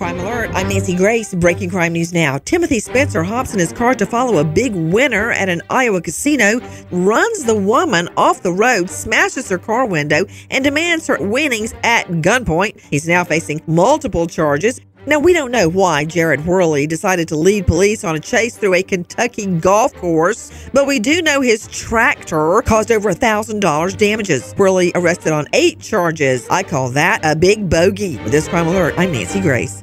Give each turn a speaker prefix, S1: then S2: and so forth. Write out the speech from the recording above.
S1: Crime Alert. I'm Nancy Grace. Breaking crime news now. Timothy Spencer hops in his car to follow a big winner at an Iowa casino, runs the woman off the road, smashes her car window, and demands her winnings at gunpoint. He's now facing multiple charges. Now, we don't know why Jared Worley decided to lead police on a chase through a Kentucky golf course, but we do know his tractor caused over $1,000 damages. Worley arrested on eight charges. I call that a big bogey. With this crime alert, I'm Nancy Grace.